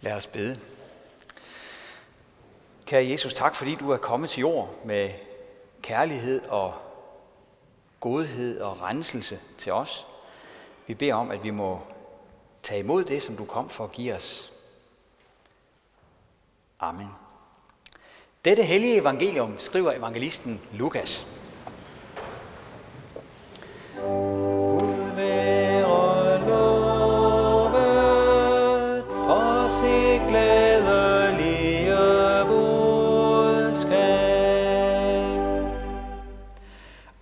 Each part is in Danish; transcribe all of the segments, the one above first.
Lad os bede. Kære Jesus, tak fordi du er kommet til jord med kærlighed og godhed og renselse til os. Vi beder om, at vi må tage imod det, som du kom for at give os. Amen. Dette hellige evangelium skriver evangelisten Lukas.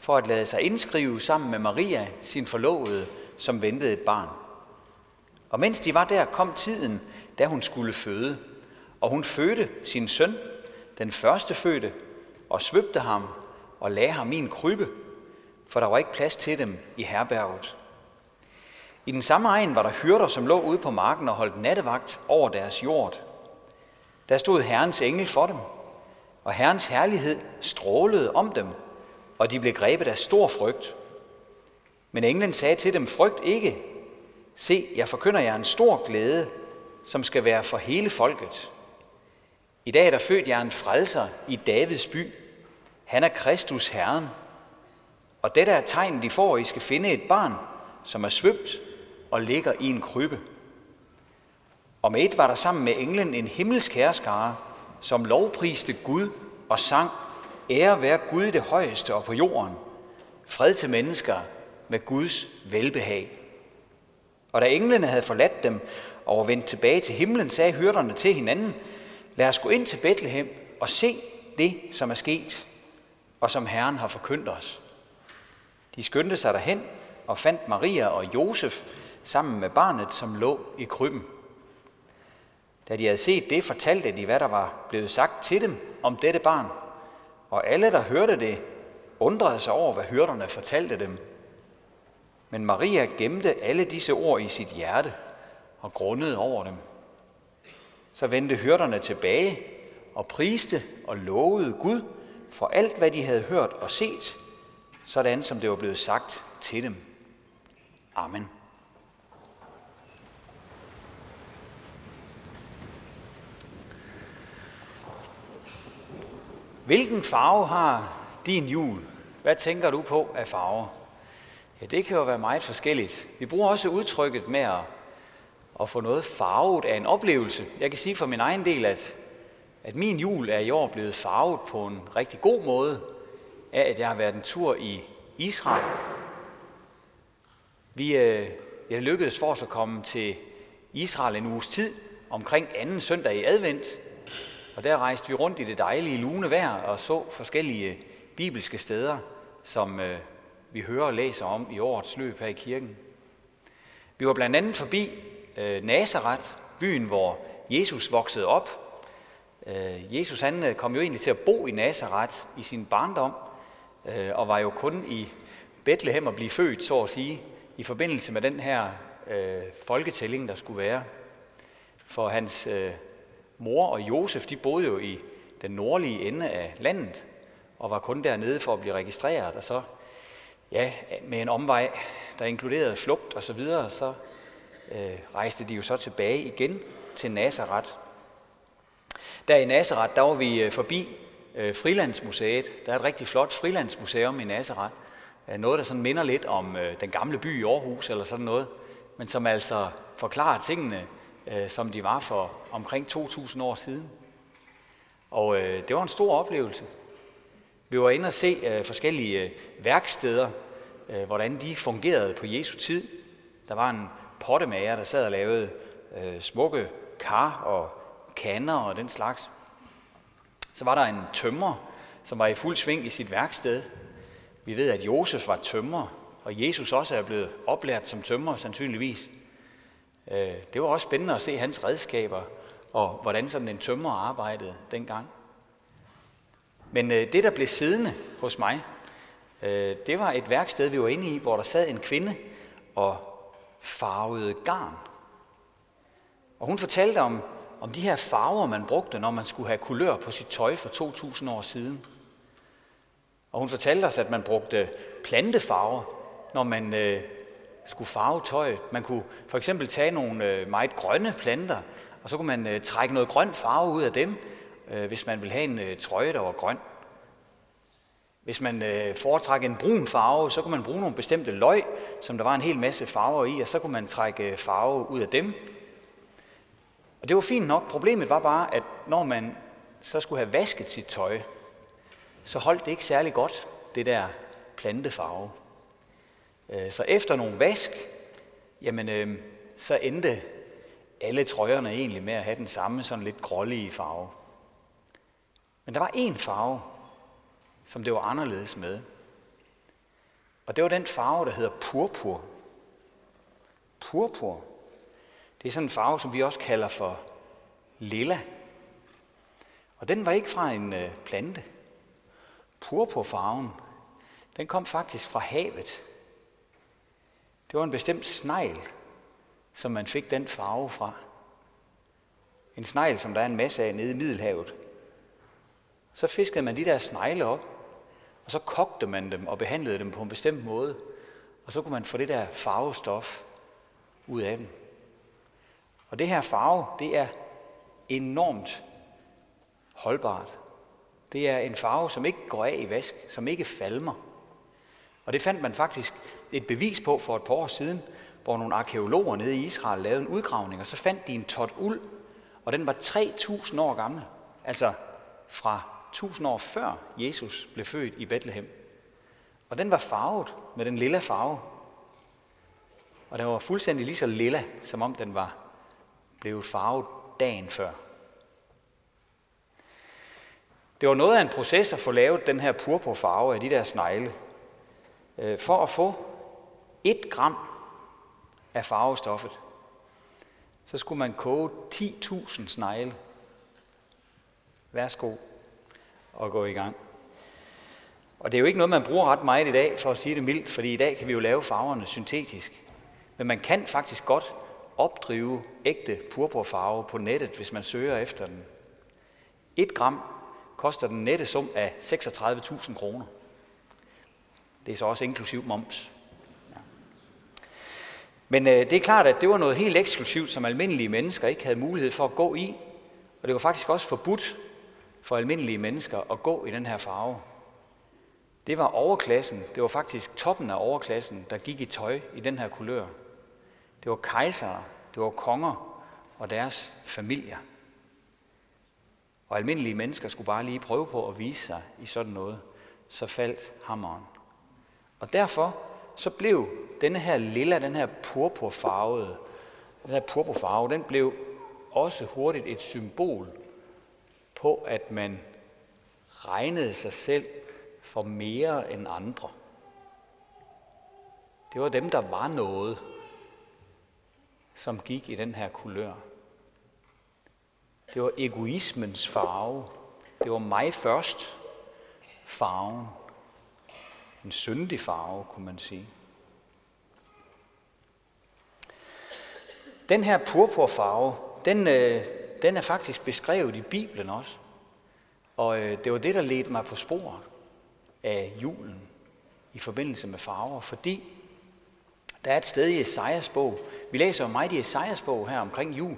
for at lade sig indskrive sammen med Maria, sin forlovede, som ventede et barn. Og mens de var der, kom tiden, da hun skulle føde. Og hun fødte sin søn, den første fødte, og svøbte ham og lagde ham i en krybbe, for der var ikke plads til dem i herberget. I den samme egen var der hyrder, som lå ude på marken og holdt nattevagt over deres jord. Der stod Herrens engel for dem, og Herrens herlighed strålede om dem, og de blev grebet af stor frygt. Men englen sagde til dem, frygt ikke. Se, jeg forkynder jer en stor glæde, som skal være for hele folket. I dag er der født jer en frelser i Davids by. Han er Kristus Herren. Og dette er tegnet, de får, I skal finde et barn, som er svøbt og ligger i en krybbe. Og med et var der sammen med englen en himmelsk herskare, som lovpriste Gud og sang, ære være Gud i det højeste og på jorden, fred til mennesker med Guds velbehag. Og da englene havde forladt dem og vendt tilbage til himlen, sagde hyrderne til hinanden, lad os gå ind til Bethlehem og se det, som er sket, og som Herren har forkyndt os. De skyndte sig derhen og fandt Maria og Josef sammen med barnet, som lå i krybben. Da de havde set det, fortalte de, hvad der var blevet sagt til dem om dette barn. Og alle, der hørte det, undrede sig over, hvad hyrderne fortalte dem. Men Maria gemte alle disse ord i sit hjerte og grundede over dem. Så vendte hyrderne tilbage og priste og lovede Gud for alt, hvad de havde hørt og set, sådan som det var blevet sagt til dem. Amen. Hvilken farve har din jul? Hvad tænker du på af farver? Ja, det kan jo være meget forskelligt. Vi bruger også udtrykket med at, at få noget farvet af en oplevelse. Jeg kan sige for min egen del, at, at min jul er i år blevet farvet på en rigtig god måde af, at jeg har været en tur i Israel. Vi øh, jeg lykkedes for os at komme til Israel en uges tid, omkring anden søndag i advent, og der rejste vi rundt i det dejlige lune vejr og så forskellige øh, bibelske steder, som øh, vi hører og læser om i årets løb her i kirken. Vi var blandt andet forbi øh, Nazareth, byen, hvor Jesus voksede op. Øh, Jesus han øh, kom jo egentlig til at bo i Nazareth i sin barndom, øh, og var jo kun i Bethlehem at blive født, så at sige, i forbindelse med den her øh, folketælling, der skulle være. For hans øh, mor og Josef, de boede jo i den nordlige ende af landet, og var kun dernede for at blive registreret, og så, ja, med en omvej, der inkluderede flugt og så videre, så øh, rejste de jo så tilbage igen til Nazareth. Der i Nazareth, der var vi øh, forbi øh, Frilandsmuseet. Der er et rigtig flot frilandsmuseum i Nazareth. Øh, noget, der sådan minder lidt om øh, den gamle by i Aarhus eller sådan noget, men som altså forklarer tingene øh, som de var for omkring 2.000 år siden. Og øh, det var en stor oplevelse. Vi var inde og se øh, forskellige øh, værksteder, øh, hvordan de fungerede på Jesu tid. Der var en pottemager, der sad og lavede øh, smukke kar og kander og den slags. Så var der en tømrer, som var i fuld sving i sit værksted. Vi ved, at Josef var tømrer, og Jesus også er blevet oplært som tømrer sandsynligvis. Øh, det var også spændende at se hans redskaber, og hvordan sådan en tømmer arbejdede dengang. Men øh, det, der blev siddende hos mig, øh, det var et værksted, vi var inde i, hvor der sad en kvinde og farvede garn. Og hun fortalte om, om de her farver, man brugte, når man skulle have kulør på sit tøj for 2000 år siden. Og hun fortalte os, at man brugte plantefarver, når man øh, skulle farve tøjet. Man kunne for eksempel tage nogle øh, meget grønne planter, og så kunne man øh, trække noget grøn farve ud af dem, øh, hvis man ville have en trøje, der var grøn. Hvis man foretrak foretrækker en brun farve, så kunne man bruge nogle bestemte løg, som der var en hel masse farver i, og så kunne man trække farve ud af dem. Og det var fint nok. Problemet var bare, at når man så skulle have vasket sit tøj, så holdt det ikke særlig godt, det der plantefarve. Øh, så efter nogle vask, jamen, øh, så endte alle trøjerne egentlig med at have den samme sådan lidt grålige farve. Men der var én farve, som det var anderledes med. Og det var den farve, der hedder purpur. Purpur. Det er sådan en farve, som vi også kalder for lilla. Og den var ikke fra en øh, plante. Purpurfarven, den kom faktisk fra havet. Det var en bestemt snegl, som man fik den farve fra. En snegl, som der er en masse af nede i Middelhavet. Så fiskede man de der snegle op, og så kogte man dem og behandlede dem på en bestemt måde. Og så kunne man få det der farvestof ud af dem. Og det her farve, det er enormt holdbart. Det er en farve, som ikke går af i vask, som ikke falmer. Og det fandt man faktisk et bevis på for et par år siden, hvor nogle arkeologer nede i Israel lavede en udgravning, og så fandt de en tot uld, og den var 3.000 år gammel. Altså fra 1000 år før Jesus blev født i Bethlehem. Og den var farvet med den lilla farve. Og den var fuldstændig lige så lilla, som om den var blevet farvet dagen før. Det var noget af en proces at få lavet den her purpurfarve af de der snegle. Øh, for at få 1 gram af farvestoffet, så skulle man koge 10.000 snegle. Værsgo og gå i gang. Og det er jo ikke noget, man bruger ret meget i dag, for at sige det mildt, fordi i dag kan vi jo lave farverne syntetisk. Men man kan faktisk godt opdrive ægte purpurfarve på nettet, hvis man søger efter den. Et gram koster den nette sum af 36.000 kroner. Det er så også inklusiv moms. Men øh, det er klart, at det var noget helt eksklusivt, som almindelige mennesker ikke havde mulighed for at gå i. Og det var faktisk også forbudt for almindelige mennesker at gå i den her farve. Det var overklassen, det var faktisk toppen af overklassen, der gik i tøj i den her kulør. Det var kejsere, det var konger og deres familier. Og almindelige mennesker skulle bare lige prøve på at vise sig i sådan noget. Så faldt hammeren. Og derfor så blev denne her lilla, den her purpurfarvede, den her purpurfarve, den blev også hurtigt et symbol på, at man regnede sig selv for mere end andre. Det var dem, der var noget, som gik i den her kulør. Det var egoismens farve. Det var mig først farven. En syndig farve, kunne man sige. Den her purpurfarve, den, øh, den er faktisk beskrevet i Bibelen også. Og øh, det var det, der ledte mig på sporet af julen i forbindelse med farver, fordi der er et sted i Esajas bog. Vi læser jo meget i Esajas bog her omkring jul.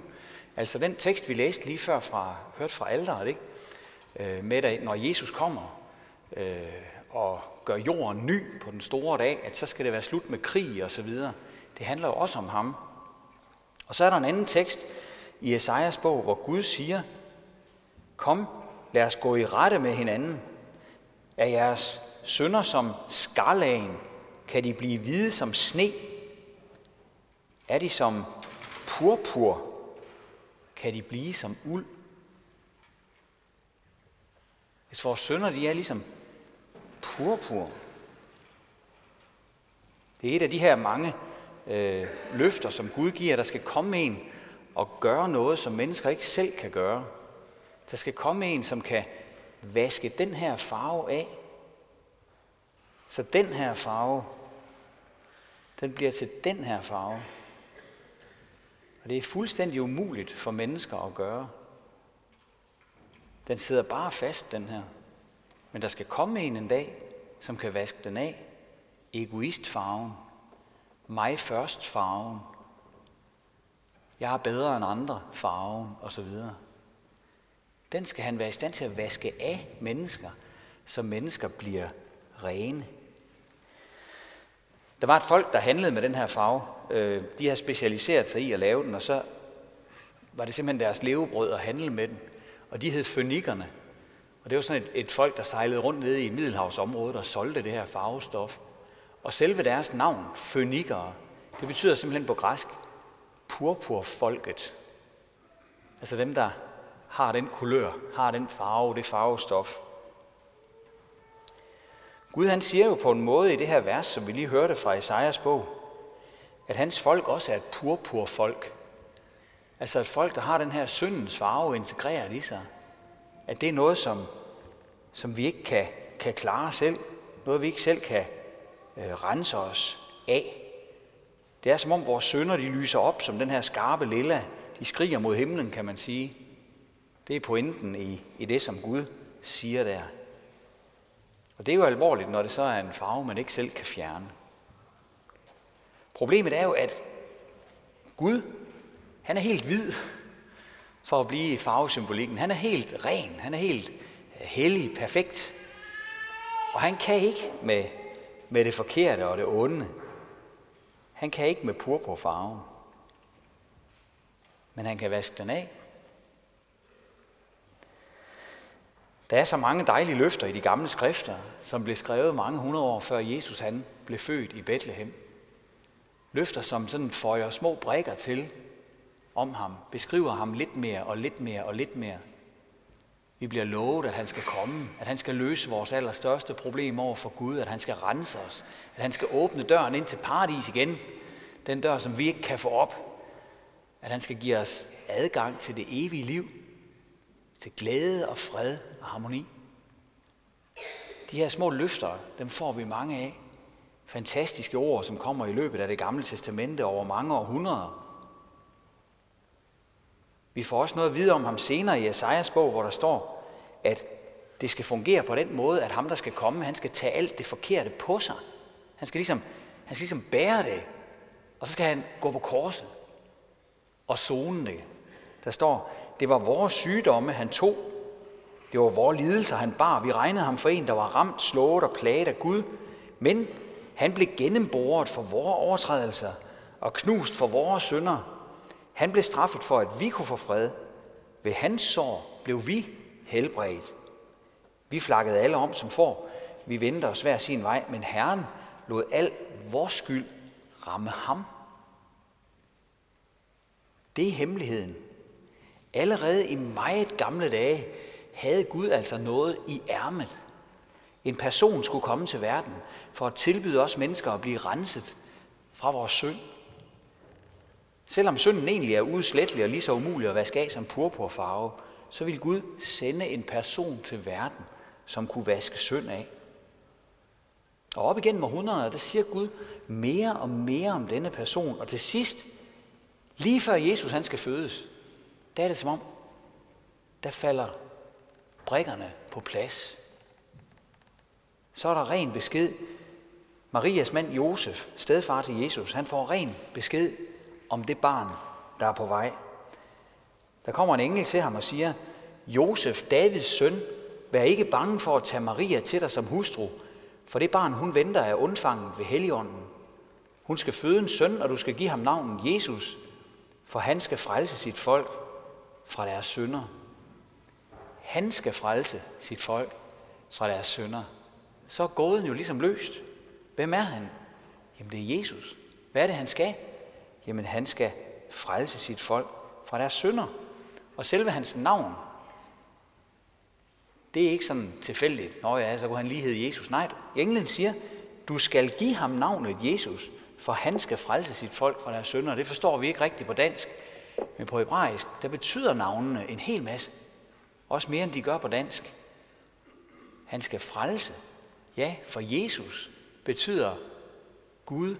Altså den tekst, vi læste lige før fra, hørt fra alderet, ikke? Øh, med at når Jesus kommer øh, og gør jorden ny på den store dag, at så skal det være slut med krig og så videre. Det handler jo også om ham. Og så er der en anden tekst, i Esajas bog, hvor Gud siger, Kom, lad os gå i rette med hinanden. Er jeres sønder som skarlagen? Kan de blive hvide som sne? Er de som purpur? Kan de blive som uld? Hvis vores sønder de er ligesom purpur. Det er et af de her mange øh, løfter, som Gud giver. Der skal komme en, og gøre noget, som mennesker ikke selv kan gøre. Der skal komme en, som kan vaske den her farve af. Så den her farve, den bliver til den her farve. Og det er fuldstændig umuligt for mennesker at gøre. Den sidder bare fast, den her. Men der skal komme en en dag, som kan vaske den af. Egoistfarven. Mig først farven. Jeg er bedre end andre farven osv. Den skal han være i stand til at vaske af mennesker, så mennesker bliver rene. Der var et folk, der handlede med den her farve. Øh, de har specialiseret sig i at lave den, og så var det simpelthen deres levebrød at handle med den. Og de hed fønikerne. Og det var sådan et, et folk, der sejlede rundt nede i Middelhavsområdet og solgte det her farvestof. Og selve deres navn, fønikere, det betyder simpelthen på græsk, purpurfolket. Altså dem, der har den kulør, har den farve, det farvestof. Gud han siger jo på en måde i det her vers, som vi lige hørte fra Esajas bog, at hans folk også er et purpurfolk. Altså et folk, der har den her syndens farve integreret i sig. At det er noget, som, som vi ikke kan, kan klare selv. Noget, vi ikke selv kan øh, rense os af. Det er som om vores sønder de lyser op som den her skarpe lilla. De skriger mod himlen, kan man sige. Det er pointen i, i det, som Gud siger der. Og det er jo alvorligt, når det så er en farve, man ikke selv kan fjerne. Problemet er jo, at Gud, han er helt hvid, for at blive i farvesymbolikken. Han er helt ren, han er helt øh, hellig, perfekt. Og han kan ikke med, med det forkerte og det onde. Han kan ikke med purpurfarven. Men han kan vaske den af. Der er så mange dejlige løfter i de gamle skrifter, som blev skrevet mange hundrede år før Jesus han blev født i Bethlehem. Løfter, som sådan føjer små brækker til om ham, beskriver ham lidt mere og lidt mere og lidt mere. Vi bliver lovet, at han skal komme, at han skal løse vores allerstørste problem over for Gud, at han skal rense os, at han skal åbne døren ind til paradis igen, den dør, som vi ikke kan få op, at han skal give os adgang til det evige liv, til glæde og fred og harmoni. De her små løfter, dem får vi mange af. Fantastiske ord, som kommer i løbet af det gamle testamente over mange århundreder. Vi får også noget at vide om ham senere i Esajas bog, hvor der står, at det skal fungere på den måde, at ham, der skal komme, han skal tage alt det forkerte på sig. Han skal ligesom, han skal ligesom bære det, og så skal han gå på korset og zone det. Der står, det var vores sygdomme, han tog. Det var vores lidelser, han bar. Vi regnede ham for en, der var ramt, slået og plaget af Gud. Men han blev gennemboret for vores overtrædelser og knust for vores synder. Han blev straffet for, at vi kunne få fred. Ved hans sår blev vi helbredt. Vi flakkede alle om som får. Vi vendte os hver sin vej, men Herren lod al vores skyld ramme ham. Det er hemmeligheden. Allerede i meget gamle dage havde Gud altså noget i ærmet. En person skulle komme til verden for at tilbyde os mennesker at blive renset fra vores synd. Selvom synden egentlig er udslettelig og lige så umulig at vaske af som purpurfarve, så vil Gud sende en person til verden, som kunne vaske synd af. Og op igennem århundreder, der siger Gud mere og mere om denne person, og til sidst, lige før Jesus han skal fødes, der er det som om, der falder brikkerne på plads. Så er der ren besked. Marias mand Josef, stedfar til Jesus, han får ren besked om det barn, der er på vej. Der kommer en engel til ham og siger, Josef, Davids søn, vær ikke bange for at tage Maria til dig som hustru, for det barn, hun venter, er undfanget ved Helligånden. Hun skal føde en søn, og du skal give ham navnet Jesus, for han skal frelse sit folk fra deres synder. Han skal frelse sit folk fra deres synder. Så er gåden jo ligesom løst. Hvem er han? Jamen det er Jesus. Hvad er det, han skal? Jamen han skal frelse sit folk fra deres synder. Og selve hans navn, det er ikke sådan tilfældigt. Nå ja, så kunne han lige hedde Jesus. Nej, englen siger, du skal give ham navnet Jesus, for han skal frelse sit folk fra deres synder. Det forstår vi ikke rigtigt på dansk. Men på hebraisk, der betyder navnene en hel masse. Også mere end de gør på dansk. Han skal frelse. Ja, for Jesus betyder Gud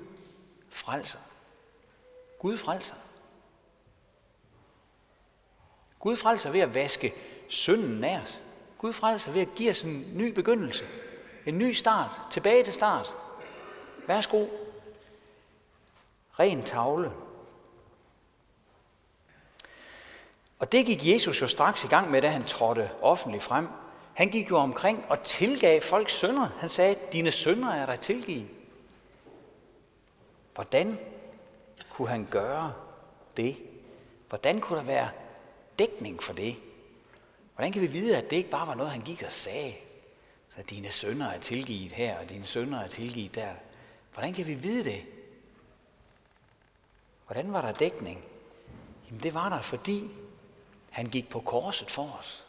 frelser. Gud frelser. Gud frelser ved at vaske synden af os. Gud frelser ved at give os en ny begyndelse. En ny start. Tilbage til start. Værsgo. Ren tavle. Og det gik Jesus jo straks i gang med, da han trådte offentligt frem. Han gik jo omkring og tilgav folks sønder. Han sagde, dine sønder er der tilgivet. Hvordan kunne han gøre det? Hvordan kunne der være dækning for det? Hvordan kan vi vide, at det ikke bare var noget, han gik og sagde? Så dine sønner er tilgivet her, og dine sønner er tilgivet der. Hvordan kan vi vide det? Hvordan var der dækning? Jamen det var der, fordi han gik på korset for os.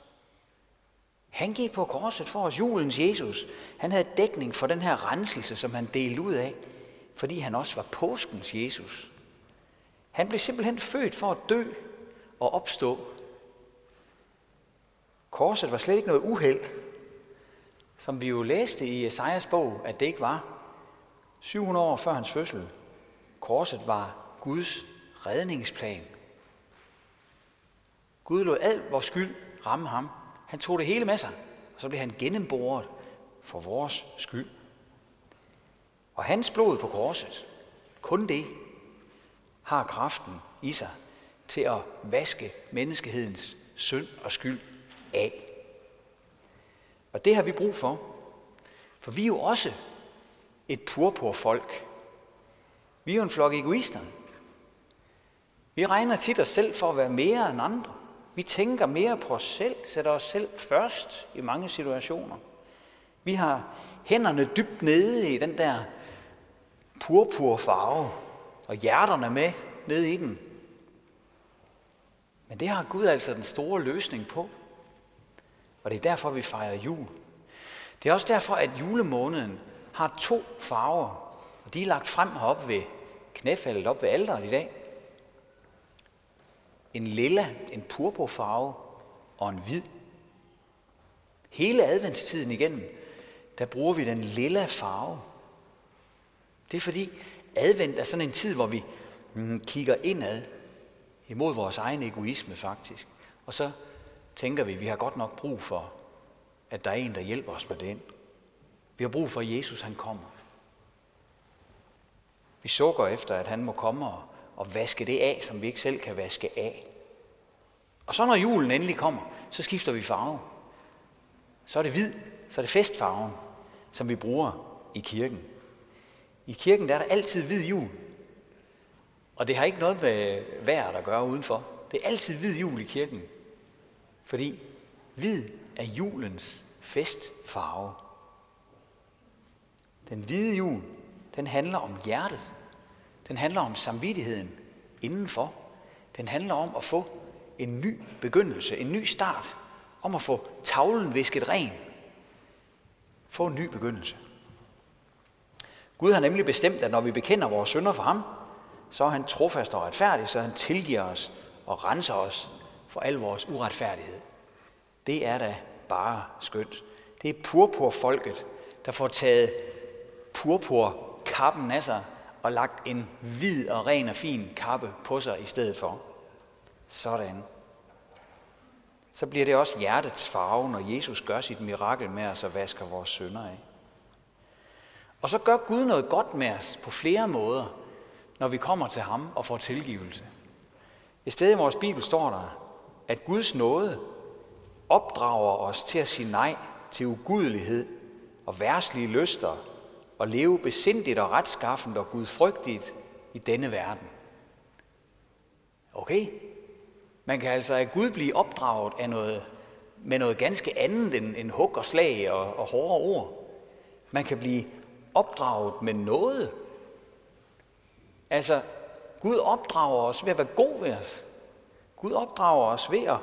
Han gik på korset for os, julens Jesus. Han havde dækning for den her renselse, som han delte ud af, fordi han også var påskens Jesus. Han blev simpelthen født for at dø og opstå. Korset var slet ikke noget uheld, som vi jo læste i Esajas bog, at det ikke var. 700 år før hans fødsel. Korset var Guds redningsplan. Gud lod al vores skyld ramme ham. Han tog det hele med sig, og så blev han gennemboret for vores skyld. Og hans blod på korset, kun det, har kraften i sig til at vaske menneskehedens synd og skyld af. Og det har vi brug for, for vi er jo også et purpurfolk. Vi er jo en flok egoister. Vi regner tit os selv for at være mere end andre. Vi tænker mere på os selv, sætter os selv først i mange situationer. Vi har hænderne dybt nede i den der purpur farve, og hjerterne med ned i den. Men det har Gud altså den store løsning på. Og det er derfor, vi fejrer jul. Det er også derfor, at julemåneden har to farver, og de er lagt frem heroppe ved knæfaldet, op ved alderet i dag en lilla, en purpurfarve og en hvid. Hele adventstiden igennem, der bruger vi den lilla farve. Det er fordi advent er sådan en tid, hvor vi mm, kigger indad imod vores egen egoisme faktisk. Og så tænker vi, at vi har godt nok brug for, at der er en, der hjælper os med det. Vi har brug for, at Jesus han kommer. Vi sukker efter, at han må komme og og vaske det af, som vi ikke selv kan vaske af. Og så når julen endelig kommer, så skifter vi farve. Så er det hvid, så er det festfarven, som vi bruger i kirken. I kirken der er der altid hvid jul. Og det har ikke noget med vejret at gøre udenfor. Det er altid hvid jul i kirken. Fordi hvid er julens festfarve. Den hvide jul, den handler om hjertet. Den handler om samvittigheden indenfor. Den handler om at få en ny begyndelse, en ny start. Om at få tavlen visket ren. Få en ny begyndelse. Gud har nemlig bestemt, at når vi bekender vores synder for ham, så er han trofast og retfærdig, så han tilgiver os og renser os for al vores uretfærdighed. Det er da bare skønt. Det er purpurfolket, der får taget purpurkappen af sig og lagt en hvid og ren og fin kappe på sig i stedet for. Sådan. Så bliver det også hjertets farve, når Jesus gør sit mirakel med os og vasker vores sønder af. Og så gør Gud noget godt med os på flere måder, når vi kommer til ham og får tilgivelse. Et sted i vores Bibel står der, at Guds nåde opdrager os til at sige nej til ugudelighed og værslige lyster og leve besindigt og retskaffent og gudfrygtigt i denne verden. Okay? Man kan altså af Gud blive opdraget af noget, med noget ganske andet end, end hug og slag og, og hårde ord. Man kan blive opdraget med noget. Altså, Gud opdrager os ved at være god ved os. Gud opdrager os ved at,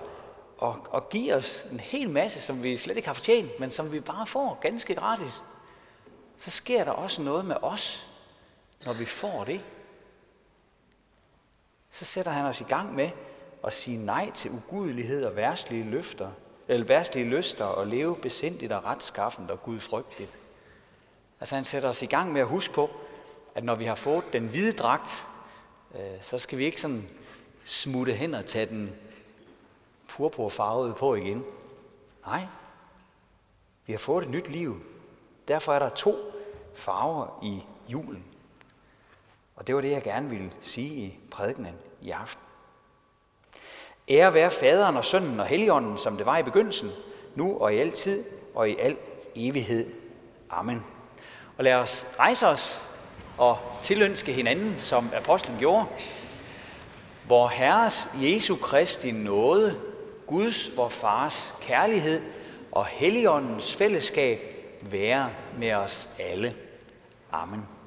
at, at give os en hel masse, som vi slet ikke har fortjent, men som vi bare får ganske gratis så sker der også noget med os, når vi får det. Så sætter han os i gang med at sige nej til ugudelighed og værslige løfter, eller værste lyster og leve besindigt og retskaffent og gudfrygtigt. Altså han sætter os i gang med at huske på, at når vi har fået den hvide dragt, øh, så skal vi ikke sådan smutte hen og tage den purpurfarvede på igen. Nej, vi har fået et nyt liv. Derfor er der to farver i julen. Og det var det, jeg gerne ville sige i prædikenen i aften. Ære være faderen og sønnen og helligånden, som det var i begyndelsen, nu og i al tid og i al evighed. Amen. Og lad os rejse os og tilønske hinanden, som apostlen gjorde. Hvor Herres Jesu Kristi nåde, Guds, vor Fars kærlighed og Helligåndens fællesskab være med os alle. Amen.